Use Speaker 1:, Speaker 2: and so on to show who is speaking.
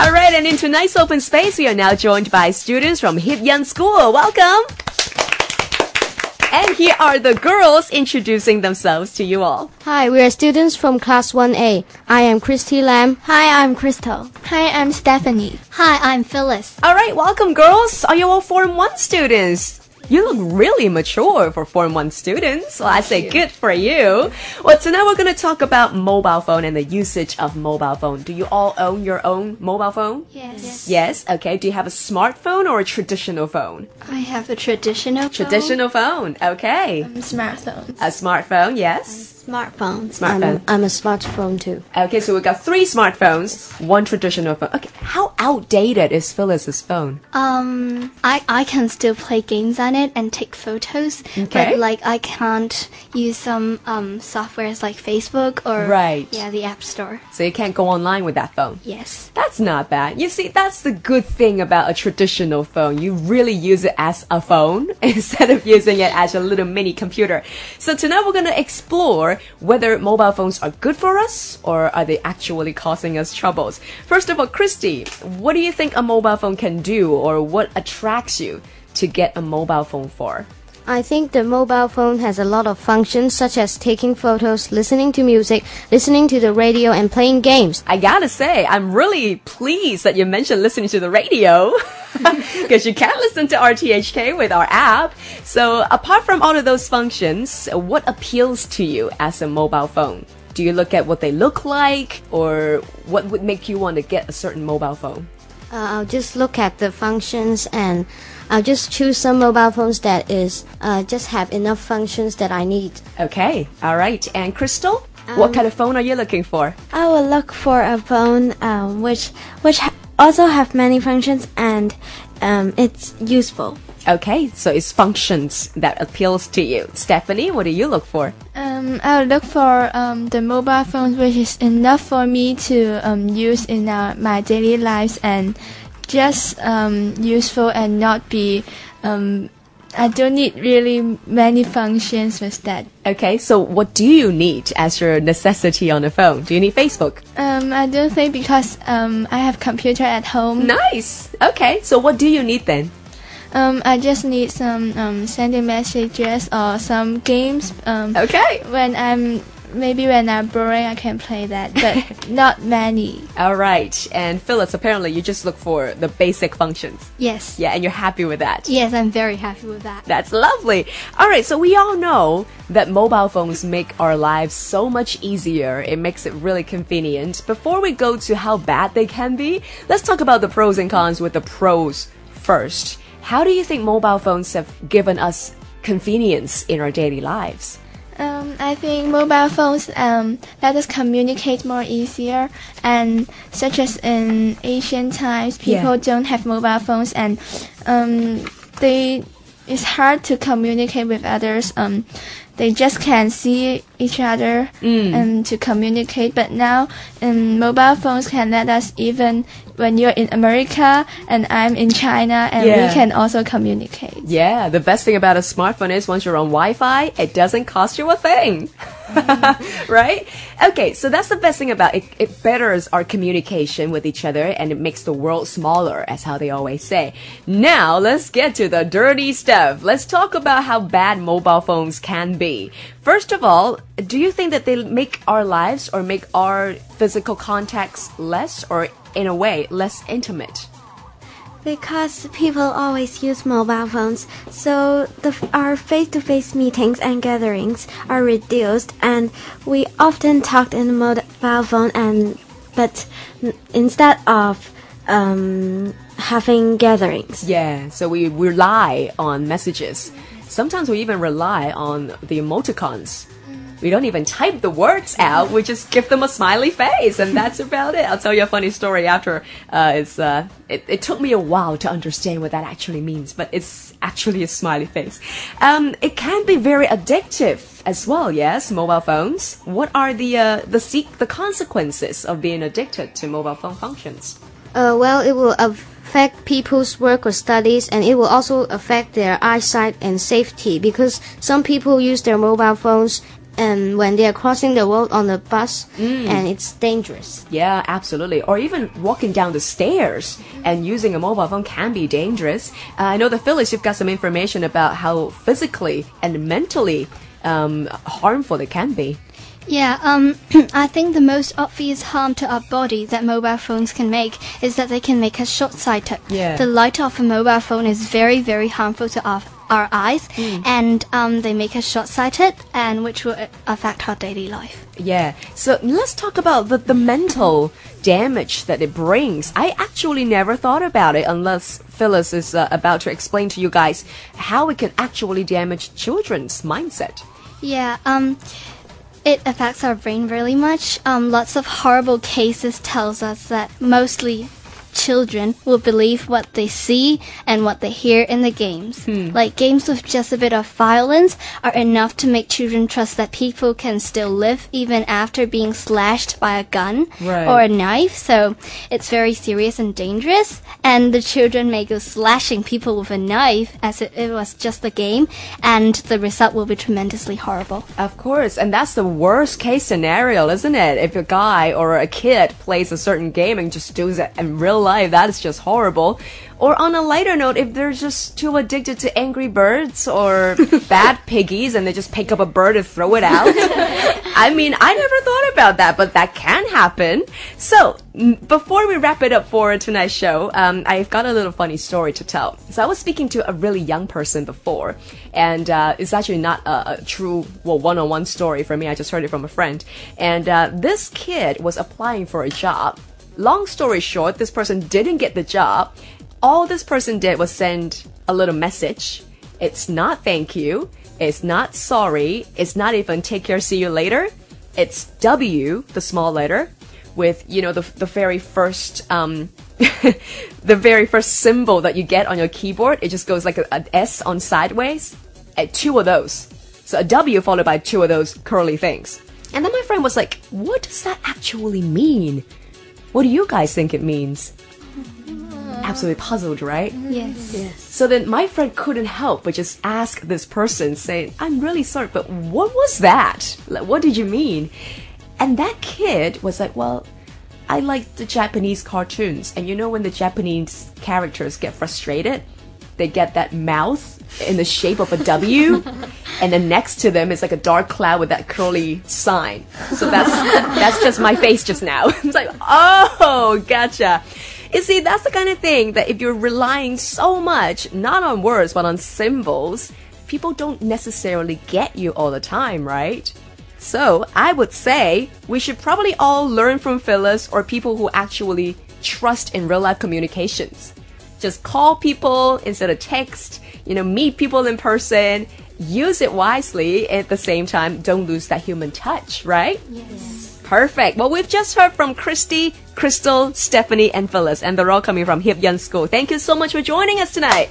Speaker 1: All right, and in tonight's open space, we are now joined by students from Heep Yunn School. Welcome. And here are the girls introducing themselves to you all.
Speaker 2: Hi, we are students from Class 1A. I am Christy Lam.
Speaker 3: Hi, I'm Crystal. Hi, I'm Stephanie.
Speaker 4: Hi, I'm Phyllis.
Speaker 1: All right, welcome, girls. Are you all Form 1 students? You look really mature for Form 1 students. Well, I say good for you. Well, tonight we're going to talk about mobile phone and the usage of mobile phone. Do you all own your own mobile phone?
Speaker 3: Yes.
Speaker 1: Yes. Okay. Do you have a smartphone or a traditional phone?
Speaker 3: I have a traditional
Speaker 1: Traditional phone. Okay.
Speaker 3: phone. smartphone.
Speaker 1: A smartphone. Yes.
Speaker 4: Smartphones.
Speaker 1: Smartphone.
Speaker 2: I'm, I'm a smartphone too.
Speaker 1: Okay, so we got three smartphones, one traditional phone. Okay, how outdated is Phyllis's phone?
Speaker 3: Um, I I can still play games on it and take photos.
Speaker 1: Okay.
Speaker 3: But like I can't use some um softwares like Facebook or
Speaker 1: Right.
Speaker 3: Yeah, the App Store.
Speaker 1: So you can't go online with that phone.
Speaker 3: Yes.
Speaker 1: That's not bad. You see, that's the good thing about a traditional phone. You really use it as a phone instead of using it as a little mini computer. So tonight we're going to whether mobile phones are good for us or are they actually causing us troubles. First of all, Christy, what do you think a mobile phone can do or what attracts you to get a mobile phone for?
Speaker 2: I think the mobile phone has a lot of functions such as taking photos, listening to music, listening to the radio, and playing games.
Speaker 1: I gotta say, I'm really pleased that you mentioned listening to the radio. Because you can listen to RTHK with our app. So, apart from all of those functions, what appeals to you as a mobile phone? Do you look at what they look like, or what would make you want to get a certain mobile phone?
Speaker 2: Uh, I'll just look at the functions and I'll just choose some mobile phones that is uh, just have enough functions that I need.
Speaker 1: Okay, all right. And Crystal, what kind of phone are you looking for?
Speaker 5: I will look for a phone um, which which ha- also have many functions and um, it's useful.
Speaker 1: Okay, so it's functions that appeals to you. Stephanie, what do you look for?
Speaker 6: Um, I'll look for um, the mobile phone which is enough for me to um, use in uh, my daily lives and just um, useful and not be. Um, I don't need really many functions with that.
Speaker 1: Okay, so what do you need as your necessity on a phone? Do you need Facebook?
Speaker 6: Um, I don't think because um, I have computer at home.
Speaker 1: Nice. Okay, so what do you need then?
Speaker 6: Um, I just need some um, sending messages or some games. Um,
Speaker 1: Okay.
Speaker 6: when I'm maybe when I'm boring, I can play that, but not many.
Speaker 1: All right. And Phyllis, apparently you just look for the basic functions.
Speaker 3: Yes.
Speaker 1: Yeah, and you're happy with that.
Speaker 3: Yes, I'm very happy with that.
Speaker 1: That's lovely. All right, so we all know that mobile phones make our lives so much easier. It makes it really convenient. Before we go to how bad they can be, let's talk about the pros and cons with the pros first. How do you think mobile phones have given us convenience in our daily lives?
Speaker 6: Um, I think mobile phones um, let us communicate more easier, and such as in ancient times, people
Speaker 1: Yeah.
Speaker 6: don't have mobile phones, and um, they it's hard to communicate with others. Um, they just can see each other and to communicate. But now, um, mobile phones can let us even when you're in America and I'm in China, and
Speaker 1: Yeah.
Speaker 6: we can also communicate.
Speaker 1: Yeah, the best thing about a smartphone is once you're on Wi-Fi, it doesn't cost you a thing. right? Okay, so that's the best thing about it. It betters our communication with each other and it makes the world smaller, as how they always say. Now, let's get to the dirty stuff. Let's talk about how bad mobile phones can be. First of all, do you think that they make our lives or make our physical contacts less or in a way less intimate?
Speaker 5: Because people always use mobile phones, so the, our face-to-face meetings and gatherings are reduced, and we often talk in the mobile phone, and but instead of um, having gatherings.
Speaker 1: Yeah, so we rely on messages. Sometimes we even rely on the emoticons. We don't even type the words out. We just give them a smiley face, and that's about it. I'll tell you a funny story after. Uh, it's uh, it, it took me a while to understand what that actually means, but it's actually a smiley face. Um, it can be very addictive as well. Yes, mobile phones. What are the uh, the the consequences of being addicted to mobile phone functions?
Speaker 2: Uh, well, it will affect people's work or studies, and it will also affect their eyesight and safety because some people use their mobile phones and when they are crossing the road on the bus, and it's dangerous.
Speaker 1: Yeah, absolutely. Or even walking down the stairs and using a mobile phone can be dangerous. Uh, I know that Phyllis, you've got some information about how physically and mentally um, harmful it can be.
Speaker 3: Yeah, um, I think the most obvious harm to our body that mobile phones can make is that they can make us short-sighted.
Speaker 1: Yeah.
Speaker 3: The light of a mobile phone is very, very harmful to our our eyes,
Speaker 1: Hmm.
Speaker 3: and um, they make us short-sighted, and which will uh, affect our daily life.
Speaker 1: Yeah. So let's talk about the, the mental damage that it brings. I actually never thought about it unless Phyllis is uh, about to explain to you guys how it can actually damage children's mindset.
Speaker 3: Yeah, um, it affects our brain really much. Um, lots of horrible cases tells us that mostly children will believe what they see and what they hear in the games. Hmm. Like games with just a bit of violence are enough to make children trust that people can still live even after being slashed by a gun
Speaker 1: Right.
Speaker 3: or a knife. So it's very serious and dangerous. And the children may go slashing people with a knife as if it was just a game, and the result will be tremendously horrible.
Speaker 1: Of course, and that's the worst case scenario, isn't it? If a guy or a kid plays a certain game and just does it in real life, that is just horrible. Or on a lighter note, if they're just too addicted to Angry Birds or Bad Piggies and they just pick up a bird and throw it out. I mean, I never thought about that, but that can happen. So, before we wrap it up for tonight's show, um, I've got a little funny story to tell. So, I was speaking to a really young person before, and uh, it's actually not a, a true, well, one on one story for me. I just heard it from a friend. And uh, this kid was applying for a job. Long story short, this person didn't get the job. All this person did was send a little message. It's not thank you. It's not sorry. It's not even take care, see you later. It's W, the small letter, with, you know, the, the very first, um, the very first symbol that you get on your keyboard. It just goes like a- an S on sideways. At two of those. So a W followed by two of those curly things. And then my friend was like, what does that actually mean? What do you guys think it means? Absolutely puzzled, right?
Speaker 3: Yes. yes.
Speaker 1: So then my friend couldn't help but just ask this person, saying, I'm really sorry, but what was that? Like, what did you mean? And that kid was like, Well, I like the Japanese cartoons. And you know, when the Japanese characters get frustrated, they get that mouth in the shape of a W, and then next to them is like a dark cloud with that curly sign. So that's that's just my face just now. it's like, oh, gotcha. You see, that's the kind of thing that if you're relying so much, not on words, but on symbols, people don't necessarily get you all the time, right? So I would say we should probably all learn from Phyllis or people who actually trust in real life communications. Just call people instead of text, you know, meet people in person, use it wisely at the same time, don't lose that human touch, right? Yes. Perfect. Well, we've just heard from Christy, Crystal, Stephanie, and Phyllis, and they're all coming from Heep Yunn School. Thank you so much for joining us tonight.